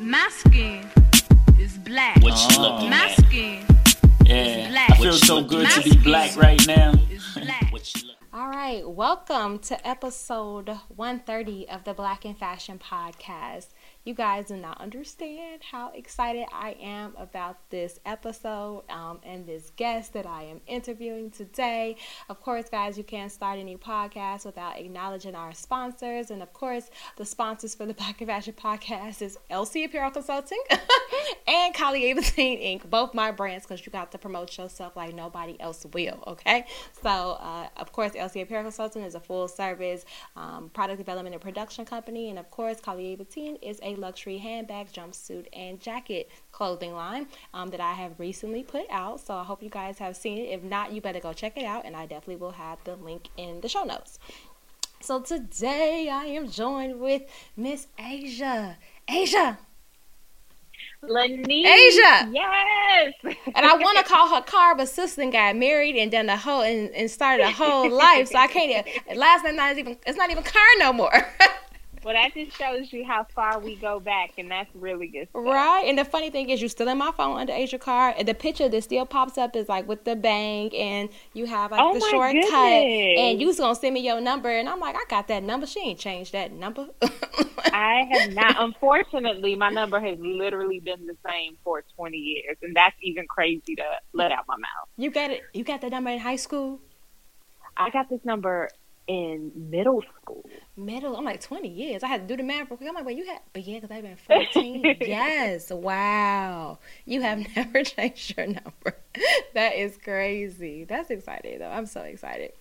My skin is black. What you looking My at? skin Yeah, black. I feel so looking good to be black right now. is black. What you look- All right, welcome to episode 130 of the Black and Fashion Podcast. You guys do not understand how excited I am about this episode um, and this guest that I am interviewing today. Of course, guys, you can't start any podcast without acknowledging our sponsors. And of course, the sponsors for the Black and Fashion Podcast is LC Apparel Consulting and Kali Aberdeen Inc. Both my brands because you got to promote yourself like nobody else will, okay? So, uh, of course, LC Apparel Consulting is a full service um, product development and production company. And of course, Kali Aberdeen is a luxury handbag, jumpsuit, and jacket clothing line um, that I have recently put out. So, I hope you guys have seen it. If not, you better go check it out. And I definitely will have the link in the show notes. So, today I am joined with Miss Asia. Asia! Lanice. Asia! Yes. And I want to call her Car, but sister got married and done the whole and, and started a whole life. So I can't. Last name not even. It's not even Car no more. well, that just shows you how far we go back, and that's really good. Stuff. right. And the funny thing is, you're still in my phone under Asia Car. And the picture that still pops up is like with the bang, and you have like Oh the shortcut. goodness. And you was gonna send me your number, and I'm like, I got that number. She ain't changed that number. I have not. Unfortunately, my number has literally been the same for 20 years, and that's even crazy to let out my mouth. you got it. You got that number in high school. I got this number in middle school. Middle, I'm like 20 years. I had to do the math real quick. I'm like, well, you had, but yeah, because I've been 14. yes, wow. You have never changed your number. that is crazy. That's exciting, though. I'm so excited.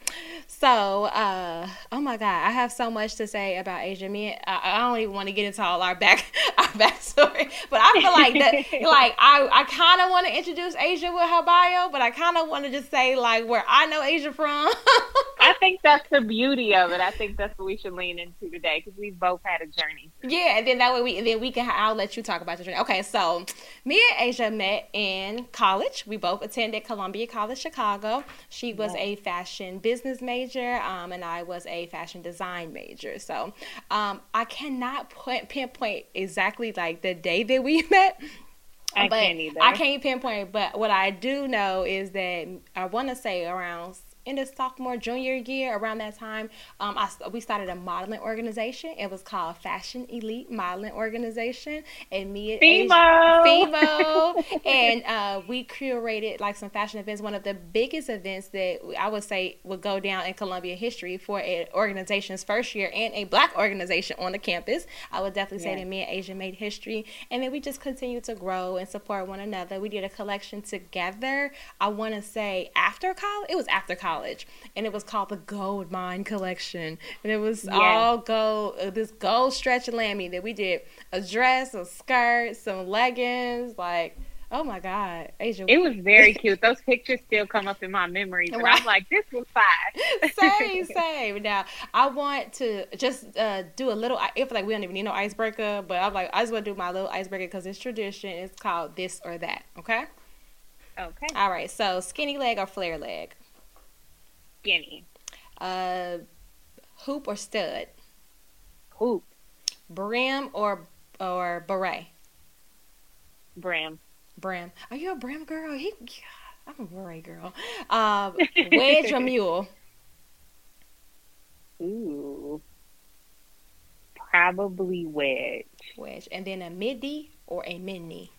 So, uh, oh my God, I have so much to say about Asia. Me, I, I don't even want to get into all our back, our backstory, but I feel like that, like, I, I kind of want to introduce Asia with her bio, but I kind of want to just say, like, where I know Asia from. I think that's the beauty of it. I think that's what we should lean into today because we've both had a journey. Yeah, and then that way we and then we can I'll let you talk about your journey. Okay, so me and Asia met in college. We both attended Columbia College Chicago. She was a fashion business major, um, and I was a fashion design major. So um, I cannot point, pinpoint exactly like the day that we met. I but can't either. I can't pinpoint, but what I do know is that I want to say around in the sophomore junior year around that time um, I, we started a modeling organization. It was called fashion elite modeling organization. And me and FEMO. FEMO and uh, we curated like some fashion events. One of the biggest events that I would say would go down in Columbia history for an organization's first year and a black organization on the campus I would definitely say that me and Asia made history. And then we just continued to grow and support one another. We did a collection together. I want to say after college it was after college and it was called the Gold Mine Collection and it was all gold uh, this gold stretch lamé that we did a dress a skirt some leggings like oh my god Asia It was very cute. Those pictures still come up in my memories, and Right. I'm like, this was fire. same, same. Now, I want to just uh, do a little. I feel like we don't even need no icebreaker, but I'm like, I just want to do my little icebreaker because it's tradition. It's called this or that. Okay. Okay, All right. So, skinny leg or flare leg? Skinny Uh, hoop or stud? hoop Brim or or beret? brim. Brim. Are you a brim girl? He, I'm a beret girl. Um, wedge or mule? Ooh, probably wedge. Wedge. And then a midi or a mini?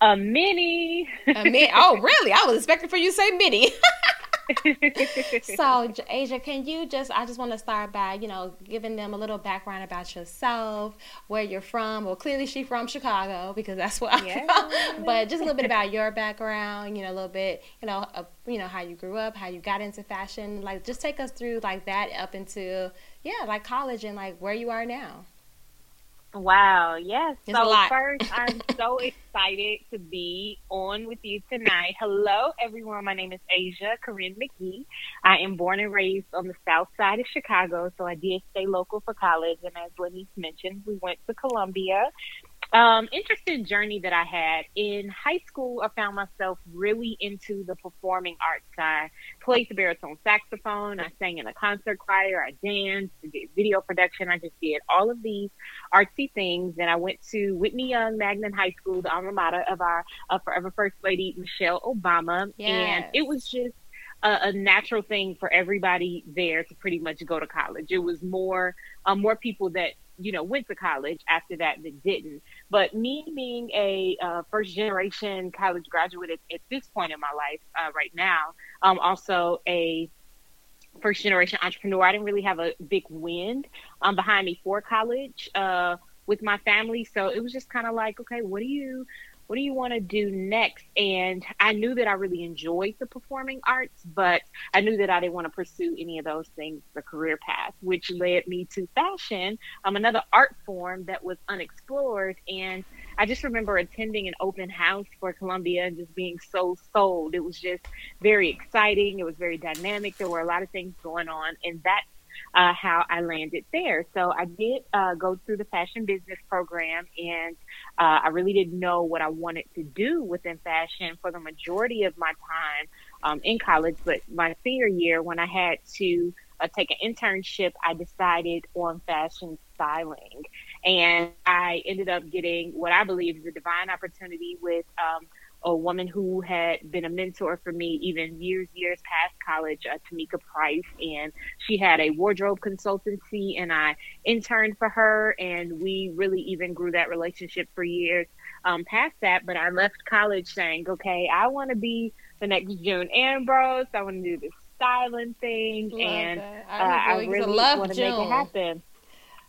A mini. A mid. oh, really? I was expecting for you to say midi. so, Asia, can you just, I just want to start by, you know, giving them a little background about yourself, where you're from. Well, clearly she's from Chicago because that's where I'm Yeah. from. But just a little bit about your background, you know, a little bit, you know, uh, you know, how you grew up, how you got into fashion. Like, just take us through like that up into, yeah, like college and like where you are now. Wow, yes. It's so first, I'm so excited to be on with you tonight. Hello, everyone. My name is Asia Corinne McGee. I am born and raised on the south side of Chicago, so I did stay local for college. And as Lenise mentioned, we went to Columbia. Um, interesting journey that I had in high school. I found myself really into the performing arts. I played the baritone saxophone. I sang in a concert choir. I danced, did video production. I just did all of these artsy things. And I went to Whitney Young Magnet High School, the alma mater of our uh, forever First Lady Michelle Obama. Yes. And it was just a, a, natural thing for everybody there to pretty much go to college. It was more um, more people that you know went to college after that that didn't. But me being a uh, first generation college graduate at, at, this point in my life uh, right now, um, also a first generation entrepreneur, I didn't really have a big wind um, behind me for college. Uh, with my family. So it was just kind of like, okay, what do you what do you want to do next? And I knew that I really enjoyed the performing arts, but I knew that I didn't want to pursue any of those things, the career path, which led me to fashion, um, another art form that was unexplored. And I just remember attending an open house for Columbia and just being so sold. It was just very exciting. It was very dynamic. There were a lot of things going on. And that's uh, how I landed there. So I did uh, go through the fashion business program, and uh, I really didn't know what I wanted to do within fashion for the majority of my time um, in college. But my senior year, when I had to uh, take an internship, I decided on fashion styling. And I ended up getting what I believe is a divine opportunity with um, a woman who had been a mentor for me even years, years past college, uh, Tamika Price. And she had a wardrobe consultancy and I interned for her and we really even grew that relationship for years um, past that. But I left college saying, okay, I want to be the next June Ambrose. I want to do this styling thing. Love and that. uh, I, I remember you used to really love want to make it happen.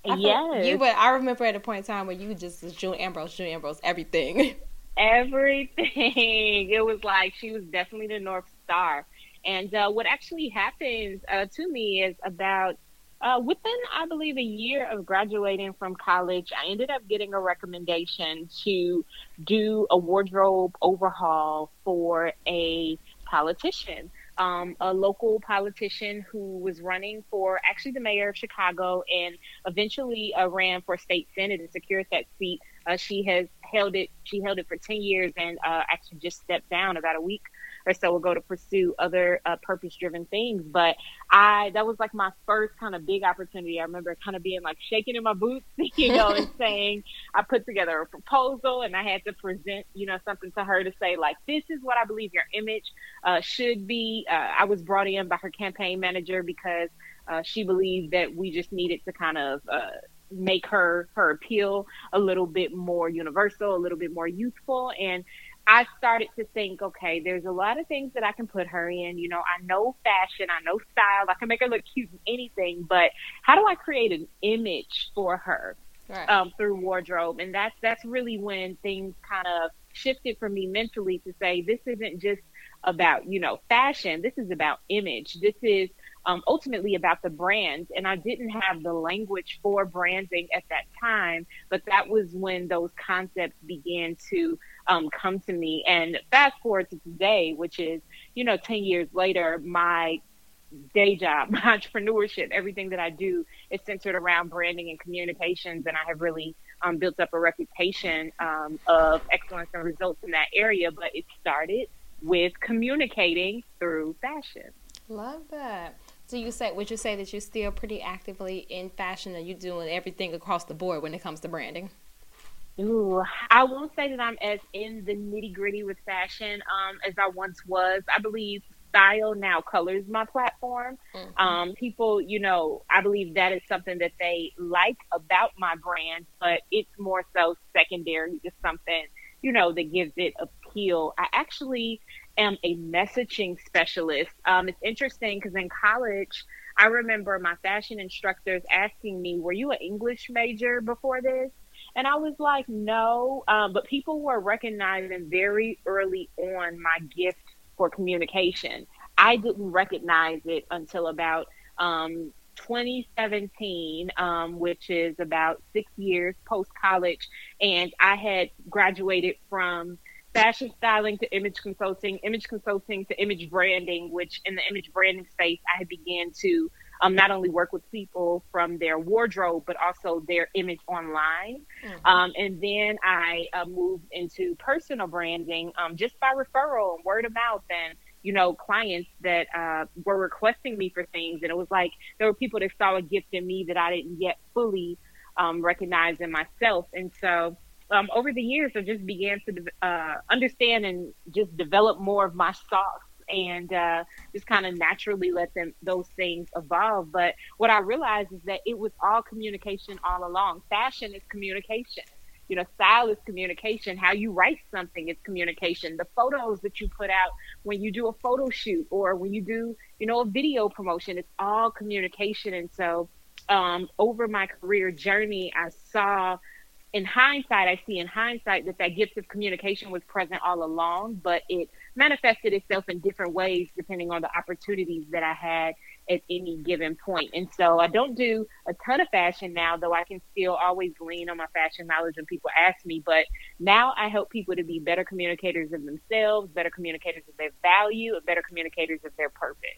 I yes. You but I remember at a point in time where you just was June Ambrose, June Ambrose, everything. everything. It was like she was definitely the North Star. And uh, what actually happened uh, to me is about uh, within, I believe, a year of graduating from college, I ended up getting a recommendation to do a wardrobe overhaul for a politician. Um, a local politician who was running for actually the mayor of Chicago and eventually uh, ran for state senate and secured that seat. Uh, she has held it. She held it for ten years and uh, actually just stepped down about a week or so ago to pursue other uh, purpose-driven things. But I that was like my first kind of big opportunity. I remember kind of being like shaking in my boots, you know, and saying I put together a proposal and I had to present, you know, something to her to say like this is what I believe your image uh, should be. Uh, I was brought in by her campaign manager because uh, she believed that we just needed to kind of uh, make her her appeal a little bit more universal, a little bit more youthful, and I started to think, okay, there's a lot of things that I can put her in. You know, I know fashion, I know style, I can make her look cute in anything, but how do I create an image for her? Right. um, through wardrobe, and that's that's really when things kind of shifted for me mentally to say this isn't just about you know fashion. This is about image. This is um, ultimately about the brand. And I didn't have the language for branding at that time, but that was when those concepts began to um, come to me. And fast forward to today, which is you know ten years later, my day job, my entrepreneurship, everything that I do is centered around branding and communications. And I have really um, built up a reputation um, of excellence and results in that area. But it started with communicating through fashion. Love that. So you say, would you say that you're still pretty actively in fashion, and you're doing everything across the board when it comes to branding? Ooh, I won't say that I'm as in the nitty gritty with fashion um, as I once was. I believe style now colors my platform. Mhm. Um, people, you know, I believe that is something that they like about my brand, but it's more so secondary, just something, you know, that gives it appeal. I actually am a messaging specialist. Um, it's interesting because in college, I remember my fashion instructors asking me, Were you an English major before this? And I was like, No. Um, but people were recognizing very early on my gift for communication. I didn't recognize it until about um, 2017, um, which is about six years post college. And I had graduated from fashion styling to image consulting, image consulting to image branding, which in the image branding space, I had began to um, not only work with people from their wardrobe, but also their image online. Mm-hmm. Um, and then I uh, moved into personal branding um, just by referral and word of mouth and you know, clients that uh, were requesting me for things. And it was like there were people that saw a gift in me that I didn't yet fully um, recognize in myself. And so um, over the years, I just began to uh, understand and just develop more of my sauce and uh, just kind of naturally let them those things evolve. But what I realized is that it was all communication all along. Fashion is communication. You know, style is communication. How you write something is communication. The photos that you put out when you do a photo shoot or when you do, you know, a video promotion, it's all communication. And so, um, over my career journey, I saw in hindsight, I see in hindsight that that gift of communication was present all along, but it manifested itself in different ways depending on the opportunities that I had at any given point. And so I don't do a ton of fashion now, though I can still always lean on my fashion knowledge when people ask me. But now I help people to be better communicators of themselves, better communicators of their value, and better communicators of their purpose.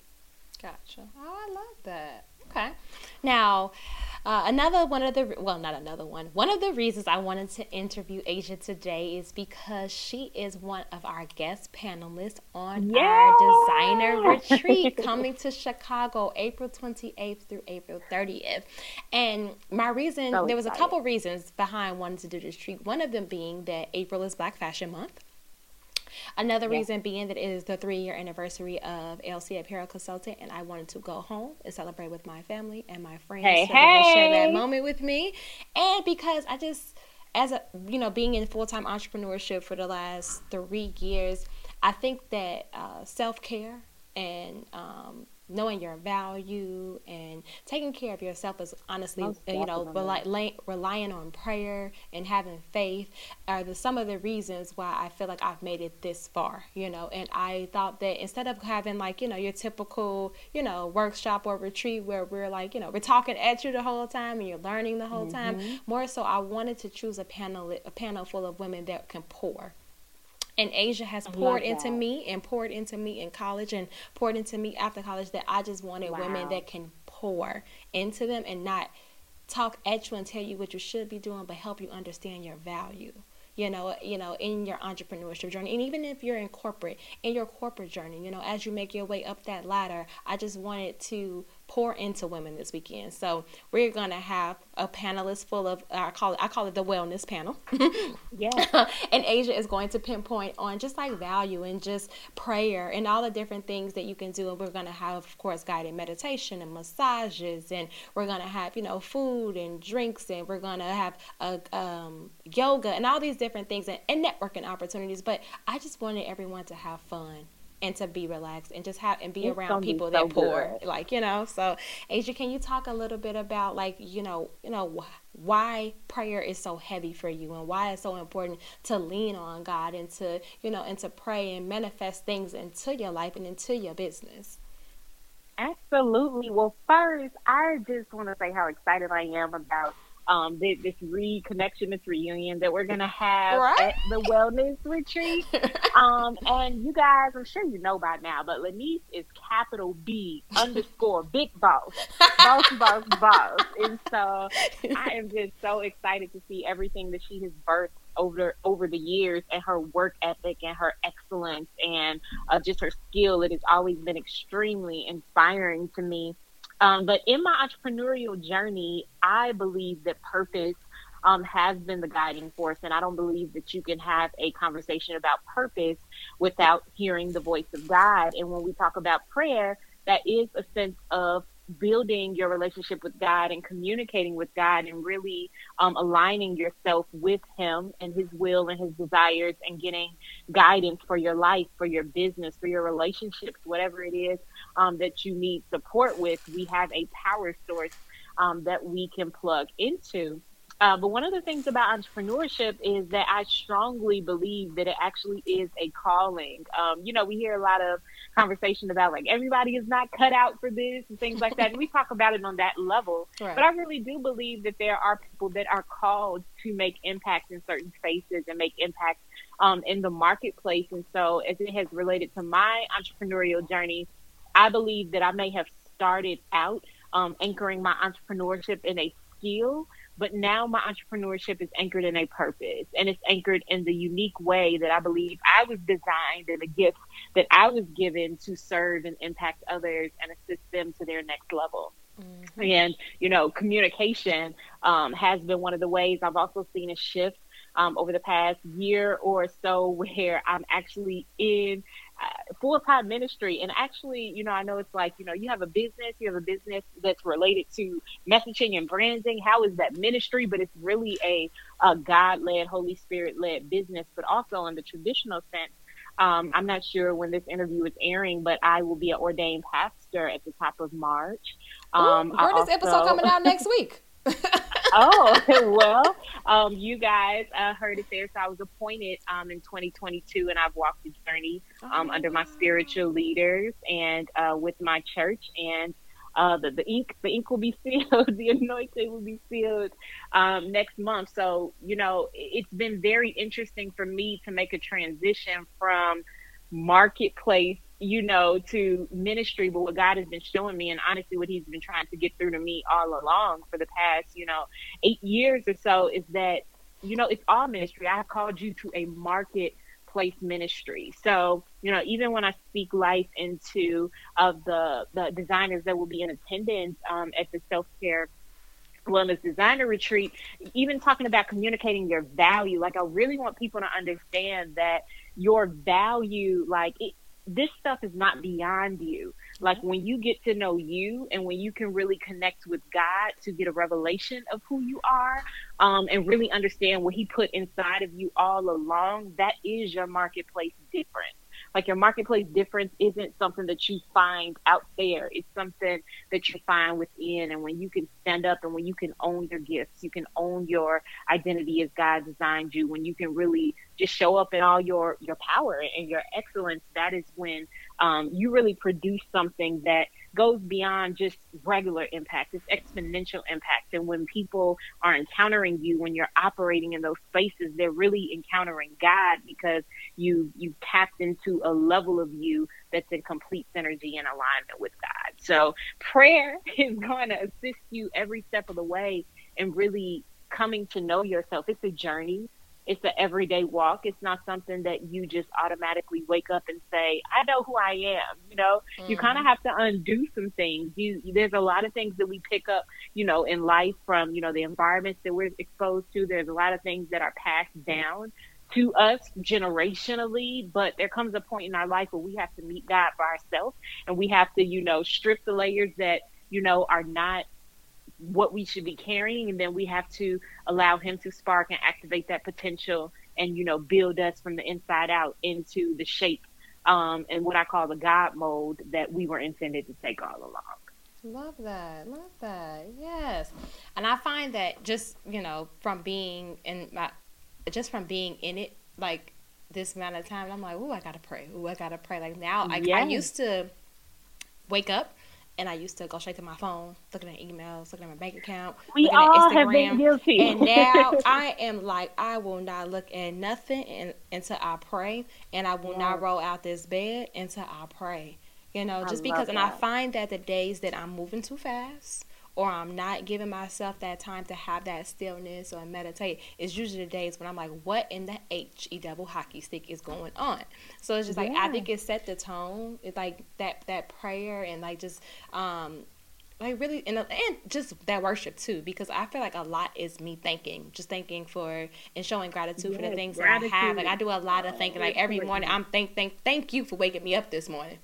Gotcha. Oh, I love that. Okay. Now, uh, another one of the well, not another one. One of the reasons I wanted to interview Asia today is because she is one of our guest panelists on yeah. our designer retreat coming to Chicago April 28th through April 30th. And my reason so there was a couple reasons behind wanting to do this retreat. One of them being that April is Black Fashion Month. Another yeah. reason being that it is the three year anniversary of LC Apparel Consultant, and I wanted to go home and celebrate with my family and my friends hey, so hey. share that moment with me. And because I just, as a, you know, being in full time entrepreneurship for the last three years, I think that uh, self care and um, knowing your value and taking care of yourself is honestly, you know, rely, relying on prayer and having faith are the, some of the reasons why I feel like I've made it this far, you know. And I thought that instead of having like, you know, your typical, you know, workshop or retreat where we're like, you know, we're talking at you the whole time and you're learning the whole mm-hmm. time, more so I wanted to choose a panel, a panel full of women that can pour and Asia has poured into me and poured into me in college and poured into me after college that I just wanted wow. women that can pour into them and not talk at you and tell you what you should be doing, but help you understand your value you know, you know, in your entrepreneurship journey, and even if you're in corporate, in your corporate journey, you know, as you make your way up that ladder, I just wanted to pour into women this weekend. So we're gonna have a panelist full of I call it I call it the wellness panel. yeah. and Asia is going to pinpoint on just like value and just prayer and all the different things that you can do. And we're gonna have, of course, guided meditation and massages, and we're gonna have you know food and drinks, and we're gonna have a um, yoga and all these different things and, and networking opportunities. But I just wanted everyone to have fun and to be relaxed and just have and be it's around people so that pour like you know? So asia can you talk a little bit about like you know you know why prayer is so heavy for you and why it's so important to lean on god and to you know and to pray and manifest things into your life and into your business? Absolutely. Well first i just want to say how excited i am about um, this, this reconnection, this reunion that we're gonna have right? at the wellness retreat. um, and you guys, I'm sure you know by now, but Lanice is capital B underscore big boss, boss, boss, boss. And so I am just so excited to see everything that she has birthed over over the years and her work ethic and her excellence and uh, just her skill. It has always been extremely inspiring to me. Um, but in my entrepreneurial journey, I believe that purpose um, has been the guiding force. And I don't believe that you can have a conversation about purpose without hearing the voice of God. And when we talk about prayer, that is a sense of building your relationship with God and communicating with God and really um, aligning yourself with Him and His will and His desires and getting guidance for your life, for your business, for your relationships, whatever it is um, that you need support with. We have a power source um, that we can plug into. Uh, but one of the things about entrepreneurship is that I strongly believe that it actually is a calling. Um, you know, we hear a lot of conversation about like everybody is not cut out for this and things like that. And we talk about it on that level. Right. But I really do believe that there are people that are called to make impact in certain spaces and make impact um, in the marketplace. And so, as it has related to my entrepreneurial journey, I believe that I may have started out um, anchoring my entrepreneurship in a skill but now my entrepreneurship is anchored in a purpose and it's anchored in the unique way that I believe I was designed and the gift that I was given to serve and impact others and assist them to their next level. Mm-hmm. And, you know, communication um, has been one of the ways I've also seen a shift um, over the past year or so where I'm actually in full time ministry. And actually, you know, I know it's like, you know, you have a business, you have a business that's related to messaging and branding. How is that ministry? But it's really a, a God led, Holy Spirit led business, but also in the traditional sense. Um, I'm not sure when this interview is airing, but I will be an ordained pastor at the top of March. Um, Ooh, where this episode coming out next week? Oh well, um, you guys uh, heard it there. So I was appointed um, in 2022, and I've walked the journey um, oh. under my spiritual leaders and uh, with my church. And uh, the, the ink the ink will be sealed, the anointing will be sealed um, next month. So you know, it's been very interesting for me to make a transition from marketplace you know, to ministry, but what God has been showing me, and honestly, what He's been trying to get through to me all along for the past, you know, eight years or so is that, you know, it's all ministry. I have called you to a marketplace ministry. So, you know, even when I speak life into of the the designers that will be in attendance um, at the self care wellness designer retreat, even talking about communicating your value, like I really want people to understand that your value, like it, this stuff is not beyond you. Like when you get to know you and when you can really connect with God to get a revelation of who you are um, and really understand what He put inside of you all along, that is your marketplace difference. Like your marketplace difference isn't something that you find out there. It's something that you find within. And when you can stand up and when you can own your gifts, you can own your identity as God designed you, when you can really just show up in all your, your power and your excellence, that is when um, you really produce something that goes beyond just regular impact. It's exponential impact. And when people are encountering you, when you're operating in those spaces, they're really encountering God because you you tapped into a level of you that's in complete synergy and alignment with God. So prayer is going to assist you every step of the way and really coming to know yourself. It's a journey it's an everyday walk. It's not something that you just automatically wake up and say, "I know who I am." You know, mm-hmm. you kind of have to undo some things. You there's a lot of things that we pick up, you know, in life from you know the environments that we're exposed to. There's a lot of things that are passed down to us generationally, but there comes a point in our life where we have to meet God for ourselves, and we have to, you know, strip the layers that you know are not what we should be carrying and then we have to allow him to spark and activate that potential and you know build us from the inside out into the shape um, and what I call the God mold that we were intended to take all along. Love that. Love that. Yes. And I find that just, you know, from being in my, just from being in it, like this amount of time, I'm like, oh, I got to pray. Oh, I got to pray. Like now, I, yes. I used to wake up and I used to go straight to my phone, looking at emails, looking at my bank account, we looking all at Instagram. Have been guilty. and now I am like, I will not look at nothing in, until I pray, and I will yes. not roll out this bed until I pray. You know, just because, and I find that the days that I'm moving too fast, or I'm not giving myself that time to have that stillness or meditate, it's usually the days when I'm like, what in the H E double hockey stick is going on? So it's just like yeah. I think it set the tone. It's like that that prayer and like just um like really and, and just that worship too because i feel like a lot is me thanking just thanking for and showing gratitude yes, for the things gratitude. that i have like i do a lot of thinking like every morning i'm thank thank thank you for waking me up this morning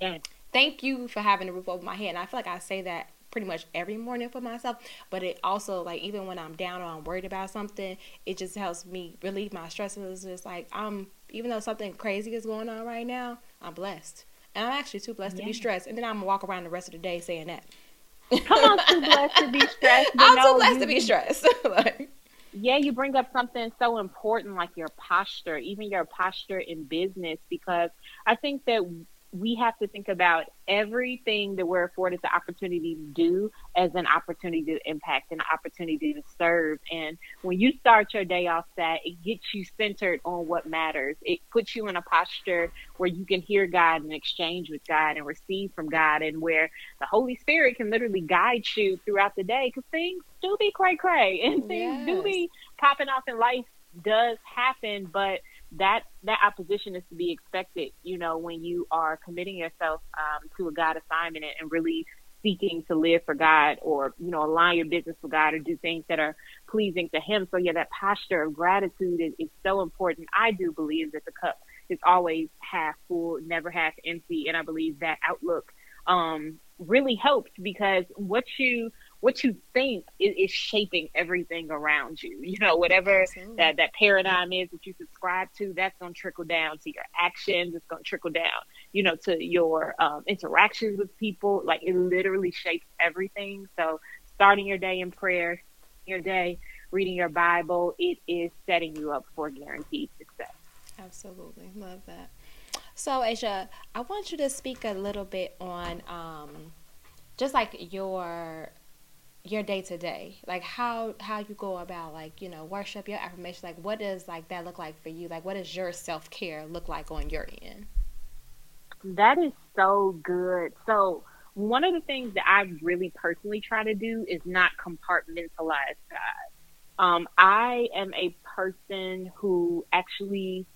yes. thank you for having a roof over my head and i feel like i say that pretty much every morning for myself. But it also like even when I'm down or I'm worried about something, it just helps me relieve my stress. And it's just like I'm even though something crazy is going on right now, I'm blessed. And I'm actually too blessed yeah. to be stressed. And then I'm gonna walk around the rest of the day saying that. Come on, too blessed to be stressed. I'm no, too blessed you, to be stressed. like, yeah, you bring up something so important like your posture, even your posture in business, because I think that we have to think about everything that we're afforded the opportunity to do as an opportunity to impact, an opportunity to serve. And when you start your day off that, it gets you centered on what matters. It puts you in a posture where you can hear God and exchange with God and receive from God, and where the Holy Spirit can literally guide you throughout the day because things do be cray cray and things yes. do be popping off in life does happen, but that that opposition is to be expected. You know, when you are committing yourself um, to a God assignment and, really seeking to live for God, or you know, align your business for God, or do things that are pleasing to Him. So yeah, that posture of gratitude is, is so important. I do believe that the cup is always half full, never half empty, and I believe that outlook um, really helps because what you what you think is, is, shaping everything around you. You know, whatever Absolutely. that, that paradigm is that you subscribe to, that's going to trickle down to your actions. It's going to trickle down, you know, to your um, interactions with people. Like it literally shapes everything. So starting your day in prayer, your day reading your Bible, it is setting you up for guaranteed success. Absolutely. Love that. So, Asia, I want you to speak a little bit on um, just like your your day to day? Like how how you go about like you know worship your affirmation like what does like that look like for you? Like what does your self-care look like on your end? That is so good. So one of the things that i really personally try to do is not compartmentalize god. Um, i am a person who actually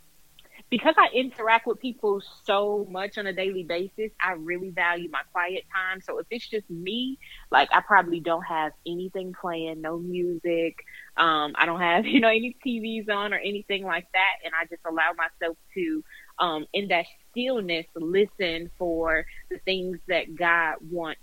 because I interact with people so much on a daily basis, I really value my quiet time. So if it's just me, like I probably don't have anything playing, no music. Um, I don't have, you know, any TVs on or anything like that. And I just allow myself to, um, in that stillness, listen for the things that God wants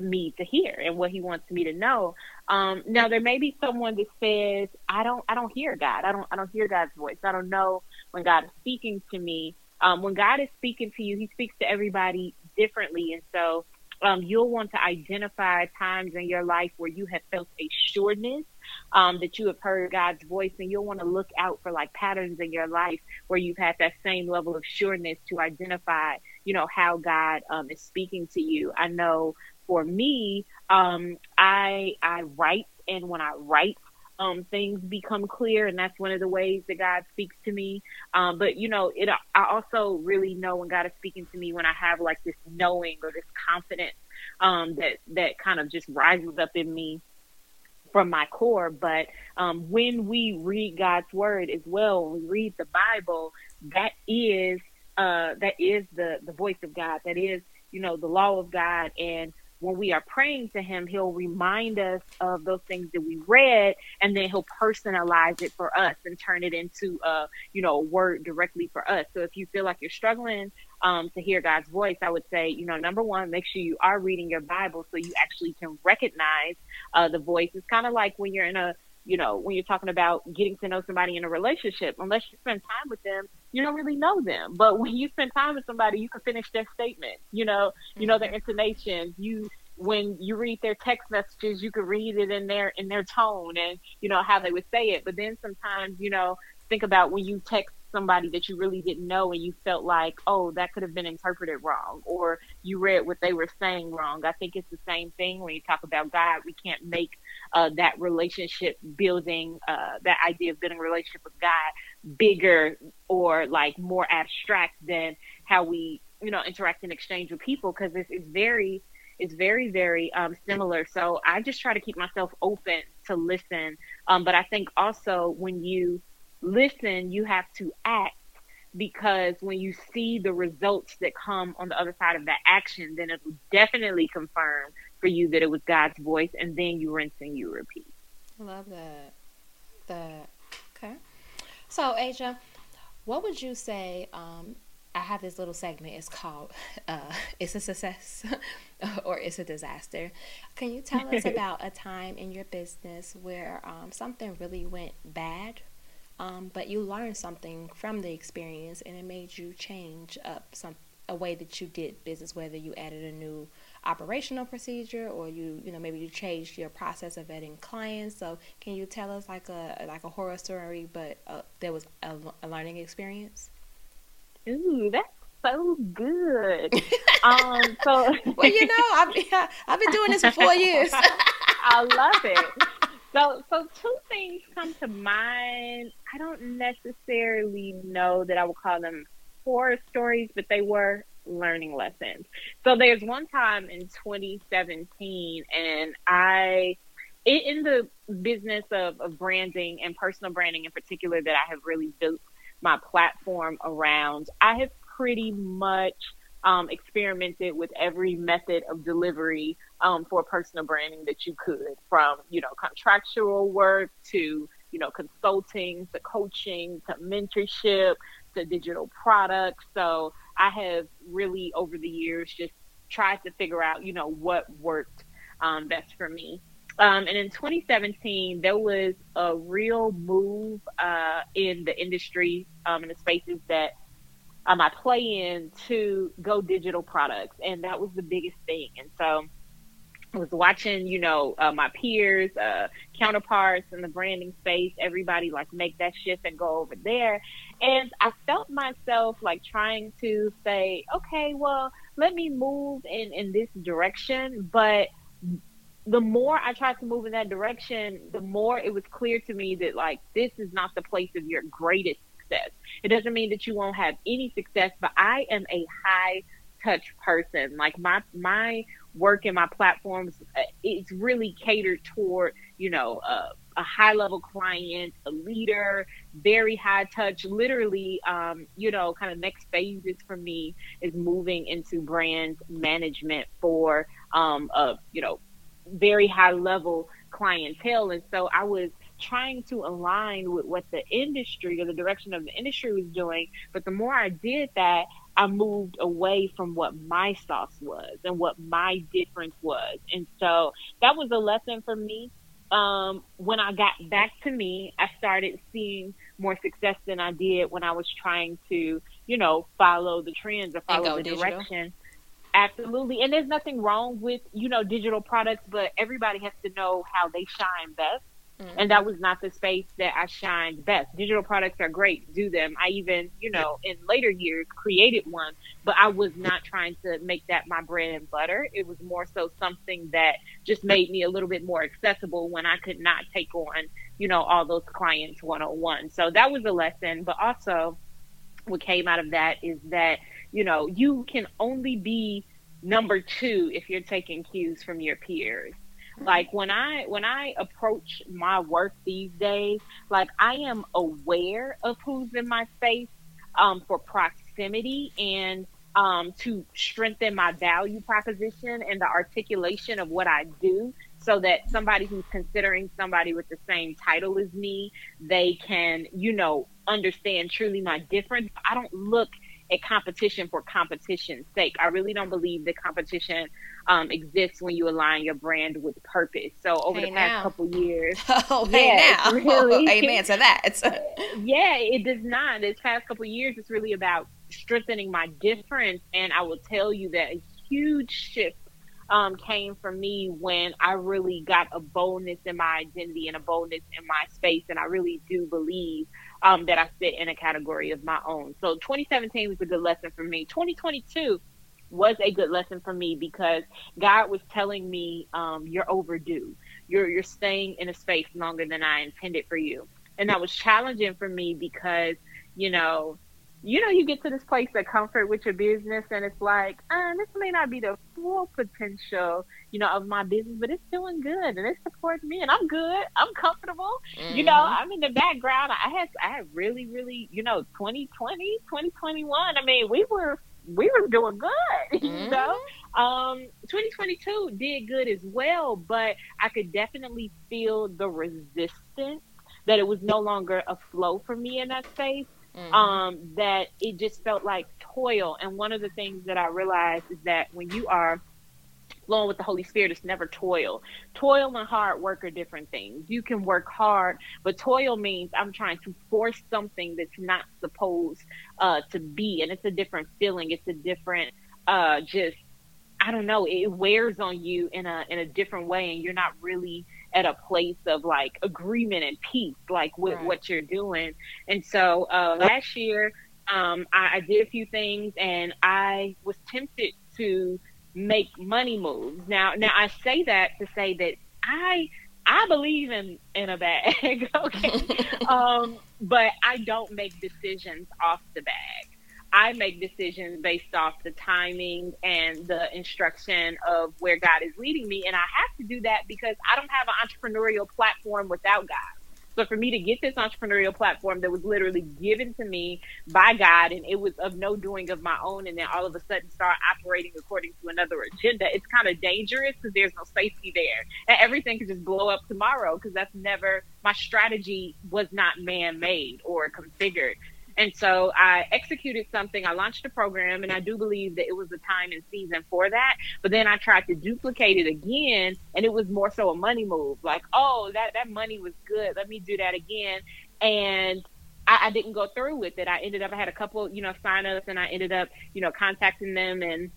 me to hear and what he wants me to know. Um, now there may be someone that says, I don't, I don't hear God. I don't, I don't hear God's voice. I don't know when God is speaking to me. Um, when God is speaking to you, he speaks to everybody differently. And so, um, you'll want to identify times in your life where you have felt a sureness, um, that you have heard God's voice, and you'll want to look out for like patterns in your life where you've had that same level of sureness to identify, you know, how God um, is speaking to you. I know for me, um, I I write, and when I write, um, things become clear, and that's one of the ways that God speaks to me. Um, but you know, it I also really know when God is speaking to me when I have like this knowing or this confidence um, that that kind of just rises up in me from my core. But um, when we read God's word as well, when we read the Bible, that is uh, that is the the voice of God. That is you know the law of God and when we are praying to him, he'll remind us of those things that we read, and then he'll personalize it for us and turn it into a, you know, a word directly for us. So if you feel like you're struggling um, to hear God's voice, I would say, you know, number one, make sure you are reading your Bible so you actually can recognize uh, the voice. It's kind of like when you're in a you know, when you're talking about getting to know somebody in a relationship, unless you spend time with them, you don't really know them. But when you spend time with somebody, you can finish their statement. You know, you know their mm-hmm. intonations. You when you read their text messages, you can read it in their in their tone and you know how they would say it. But then sometimes, you know, think about when you text somebody that you really didn't know and you felt like, oh, that could have been interpreted wrong, or you read what they were saying wrong. I think it's the same thing when you talk about God. We can't make uh, that relationship building, uh, that idea of building a relationship with God bigger or like more abstract than how we, you know, interact and exchange with people because it's, it's very, it's very, very um, similar. So I just try to keep myself open to listen. Um, but I think also when you listen, you have to act because when you see the results that come on the other side of that action, then it will definitely confirm for you that it was God's voice, and then you rinse and you repeat. Love that. That okay. So, Asia, what would you say? Um, I have this little segment. It's called uh, "It's a Success" or "It's a Disaster." Can you tell us about a time in your business where um, something really went bad um, but you learned something from the experience and it made you change up some a way that you did business whether you added a new operational procedure or you you know maybe you changed your process of vetting clients so can you tell us like a like a horror story but uh, there was a, a learning experience ooh that's so good. um, so well, you know, I've I've been doing this for four years. I love it. So, so two things come to mind. I don't necessarily know that I would call them horror stories, but they were learning lessons. So there's one time in 2017, and I, in the business of, of branding and personal branding in particular, that I have really built my platform around, I have pretty much um, experimented with every method of delivery um, for personal branding that you could, from you know contractual work to you know consulting to coaching to mentorship to digital products. So I have really over the years just tried to figure out you know what worked um, best for me. Um, and in 2017, there was a real move uh, in the industry, um, in the spaces that um, I play in to go digital products. And that was the biggest thing. And so I was watching, you know, uh, my peers, uh, counterparts in the branding space, everybody like make that shift and go over there. And I felt myself like trying to say, okay, well, let me move in, in this direction. But the more I tried to move in that direction, the more it was clear to me that like this is not the place of your greatest success. It doesn't mean that you won't have any success, but I am a high touch person. Like my my work and my platforms, uh, it's really catered toward you know uh, a high level client, a leader, very high touch. Literally, um, you know, kind of next phases for me is moving into brand management for um, a you know very high level clientele, and so I was trying to align with what the industry or the direction of the industry was doing. But the more I did that, I moved away from what my sauce was and what my difference was. And so that was a lesson for me. Um, when I got back to me, I started seeing more success than I did when I was trying to, you know, follow the trends or follow the digital. direction. Absolutely. And there's nothing wrong with, you know, digital products, but everybody has to know how they shine best. Mm-hmm. And that was not the space that I shined best. Digital products are great, do them. I even, you know, in later years created one, but I was not trying to make that my bread and butter. It was more so something that just made me a little bit more accessible when I could not take on, you know, all those clients one on one. So that was a lesson. But also, what came out of that is that, you know, you can only be number two if you're taking cues from your peers like when I when I approach my work these days, like I am aware of who's in my space um, for proximity and um, to strengthen my value proposition and the articulation of what I do so that somebody who's considering somebody with the same title as me, they can, you know, understand truly my difference. I don't look at competition for competition's sake. I really don't believe that competition um, exists when you align your brand with purpose. So over hey the past now. couple years, oh yeah, hey now, really, amen to that. yeah, it does not. This past couple years, it's really about strengthening my difference, and I will tell you that a huge shift um, came for me when I really got a boldness in my identity and a boldness in my space, and I really do believe um, that I sit in a category of my own. So 2017 was a good lesson for me. 2022 was a good lesson for me because God was telling me, um, "You're overdue. You're you're staying in a space longer than I intended for you," and that was challenging for me because you know, you know, you get to this place of comfort with your business, and it's like, uh, this may not be the full potential, you know, of my business, but it's doing good and it supports me, and I'm good. I'm comfortable. Mm-hmm. You know, mm-hmm. I'm in the background. I had I had really, really, you know, 2020, 2021. I mean, we were we were doing good, mm-hmm. you know. Um, 2022 did good as well, but I could definitely feel the resistance that it was no longer a flow for me in that space. Mm-hmm. Um, that it just felt like toil. And one of the things that I realized is that when you are flowing with the Holy Spirit it's never toil. Toil and hard work are different things. You can work hard, but toil means I'm trying to force something that's not supposed uh, to be, and it's a different feeling. It's a different, uh, just I don't know. It wears on you in a in a different way, and you're not really at a place of like agreement and peace, like with right. what you're doing. And so uh, last year um, I, I did a few things, and I was tempted to make money moves. Now, now I say that to say that I I believe in in a bag, okay, um, but I don't make decisions off the bag. I make decisions based off the timing and the instruction of where God is leading me, and I have to do that because I don't have an entrepreneurial platform without God. So for me to get this entrepreneurial platform that was literally given to me by God and it was of no doing of my own and then all of a sudden start operating according to another agenda, it's kind of dangerous because there's no safety there. And everything could just blow up tomorrow because that's never my strategy was not man made or configured. And so I executed something. I launched a program, and I do believe that it was the time and season for that. But then I tried to duplicate it again, and it was more so a money move. Like, oh, that that money was good. Let me do that again. And I, I didn't go through with it. I ended up I had a couple, you know, signups, and I ended up, you know, contacting them and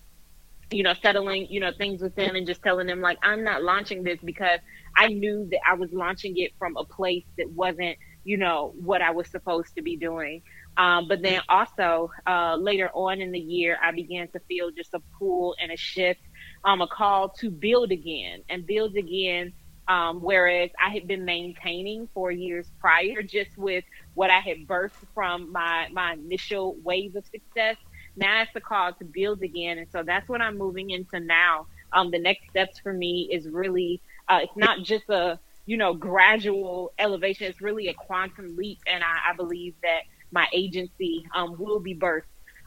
you know, settling, you know, things with them and just telling them like I'm not launching this because I knew that I was launching it from a place that wasn't, you know, what I was supposed to be doing. Um, but then also uh, later on in the year, I began to feel just a pull and a shift, um, a call to build again and build again. Um, whereas I had been maintaining for years prior, just with what I had birthed from my my initial wave of success. Now it's the call to build again, and so that's what I'm moving into now. Um, the next steps for me is really uh, it's not just a you know gradual elevation; it's really a quantum leap, and I, I believe that my agency um, will be birthed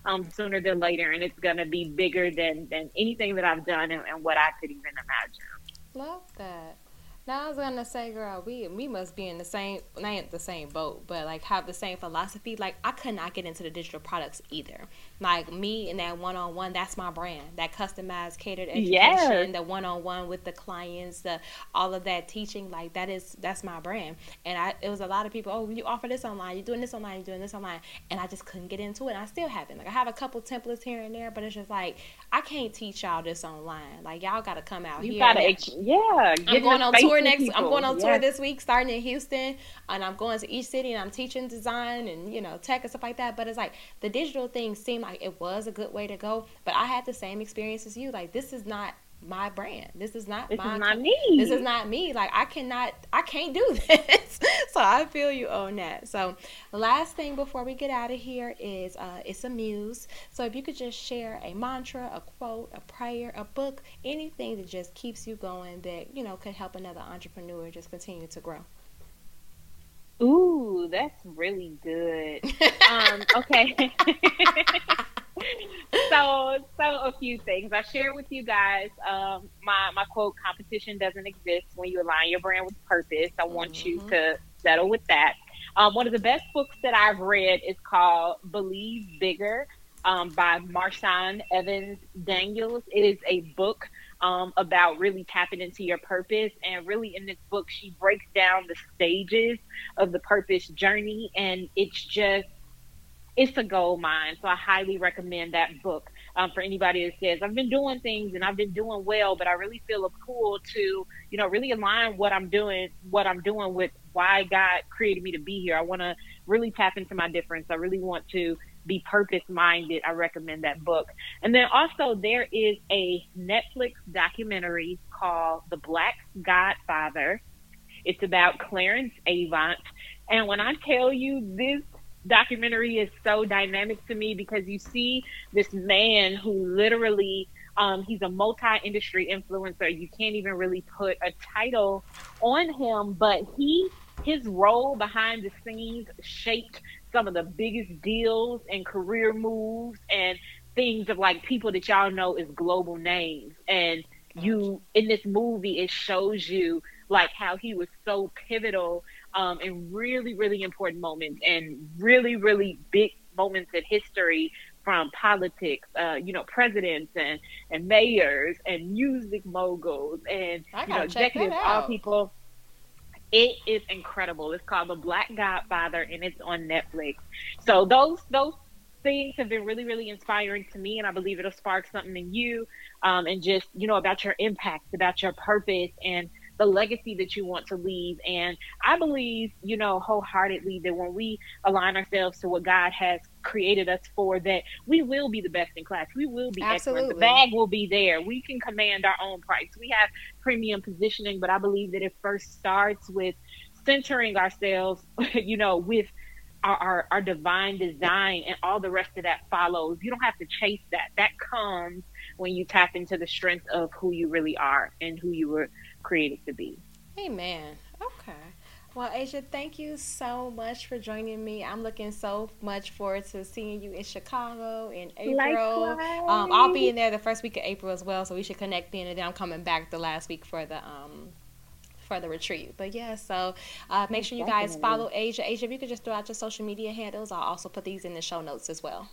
um, sooner than later, and it's going to be bigger than than anything that I've done and, and what I could even imagine. Love that. Now I was gonna say, girl, we we must be in the same not the same boat, but like have the same philosophy. Like I could not get into the digital products either. Like me and that one on one, that's my brand. That customized, catered education, yes. the one on one with the clients, the all of that teaching, like that is that's my brand. And I it was a lot of people, oh, you offer this online, you're doing this online, you're doing this online, and I just couldn't get into it. And I still haven't. Like I have a couple templates here and there, but it's just like I can't teach y'all this online. Like y'all got to come out you here. Gotta, yeah. I'm going on tour next. People. I'm going on tour this week, starting in Houston, and I'm going to each city, and I'm teaching design and you know tech and stuff like that. But it's like the digital thing seemed like it was a good way to go, but I had the same experience as you. Like this is not my brand. This is not this my is not me. This is not me. Like I cannot I can't do this. so I feel you on that. So last thing before we get out of here is uh it's a muse. So if you could just share a mantra, a quote, a prayer, a book, anything that just keeps you going that, you know, could help another entrepreneur just continue to grow. Ooh, that's really good. um, okay. so so a few things. I share with you guys um, my my quote competition doesn't exist when you align your brand with purpose. I want mm-hmm. you to settle with that. Um, one of the best books that i've read is called believe bigger um, by marshawn evans daniels. It is a book um, about really tapping into your purpose and really in this book she breaks down the stages of the purpose journey and it's just it's a gold mine. So I highly recommend that book um, for anybody that says, I've been doing things and I've been doing well, but I really feel a pull to, you know, really align what I'm doing, what I'm doing with why God created me to be here. I want to really tap into my difference. I really want to be purpose minded. I recommend that book. And then also there is a Netflix documentary called The Black Godfather. It's about Clarence Avant. And when I tell you this documentary is so dynamic to me because you see this man who literally um, he's a multi-industry influencer. You can't even really put a title on him, but he his role behind the scenes shaped some of the biggest deals and career moves and things of like people that y'all know is global names. And you in this movie, it shows you like how he was so pivotal um, in really, really important moments and really, really big moments in history from politics, uh, you know, presidents and, and mayors and music moguls and you know executives, all people. It is incredible. It's called The Black Godfather and it's on Netflix. So those those things have been really, really inspiring to me and I believe it'll spark something in you um, and just, you know, about your impact, about your purpose and the legacy that you want to leave. And I believe, you know, wholeheartedly that when we align ourselves to what God has created us for, that we will be the best in class. We will be Absolutely. excellent. The bag will be there. We can command our own price. We have premium positioning, but I believe that it first starts with centering ourselves, you know, with our, our, our divine design and all the rest of that follows. You don't have to chase that. That comes when you tap into the strength of who you really are and who you were created to be. Amen. Okay. Well, Asia, thank you so much for joining me. I'm looking so much forward to seeing you in Chicago in April. Um, I'll be in there the first week of April as well, so we should connect then. And then I'm coming back the last week for the um for the retreat. But yeah, so uh, make sure you guys follow Asia. Asia, if you could just throw out your social media handles, I'll also put these in the show notes as well.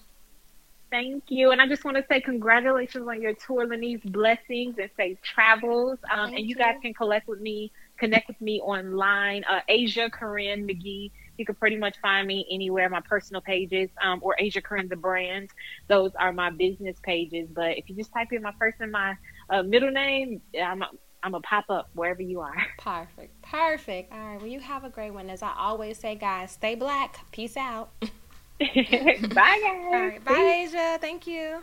Thank you. And I just want to say congratulations on your tour, Lenise. Blessings and safe travels. Um, and you, you. guys can collect with me, connect with me online. Uh, Asia Corinne McGee. You can pretty much find me anywhere. My personal pages, um, or Asia Corinne the brand. Those are my business pages. But if you just type in my first and my uh, middle name, I'm I'm a pop up wherever you are. Perfect. Perfect. All right. Well, you have a great one. As I always say, guys, stay black. Peace out. Bye, guys. Right. Bye, Asia. Thank you.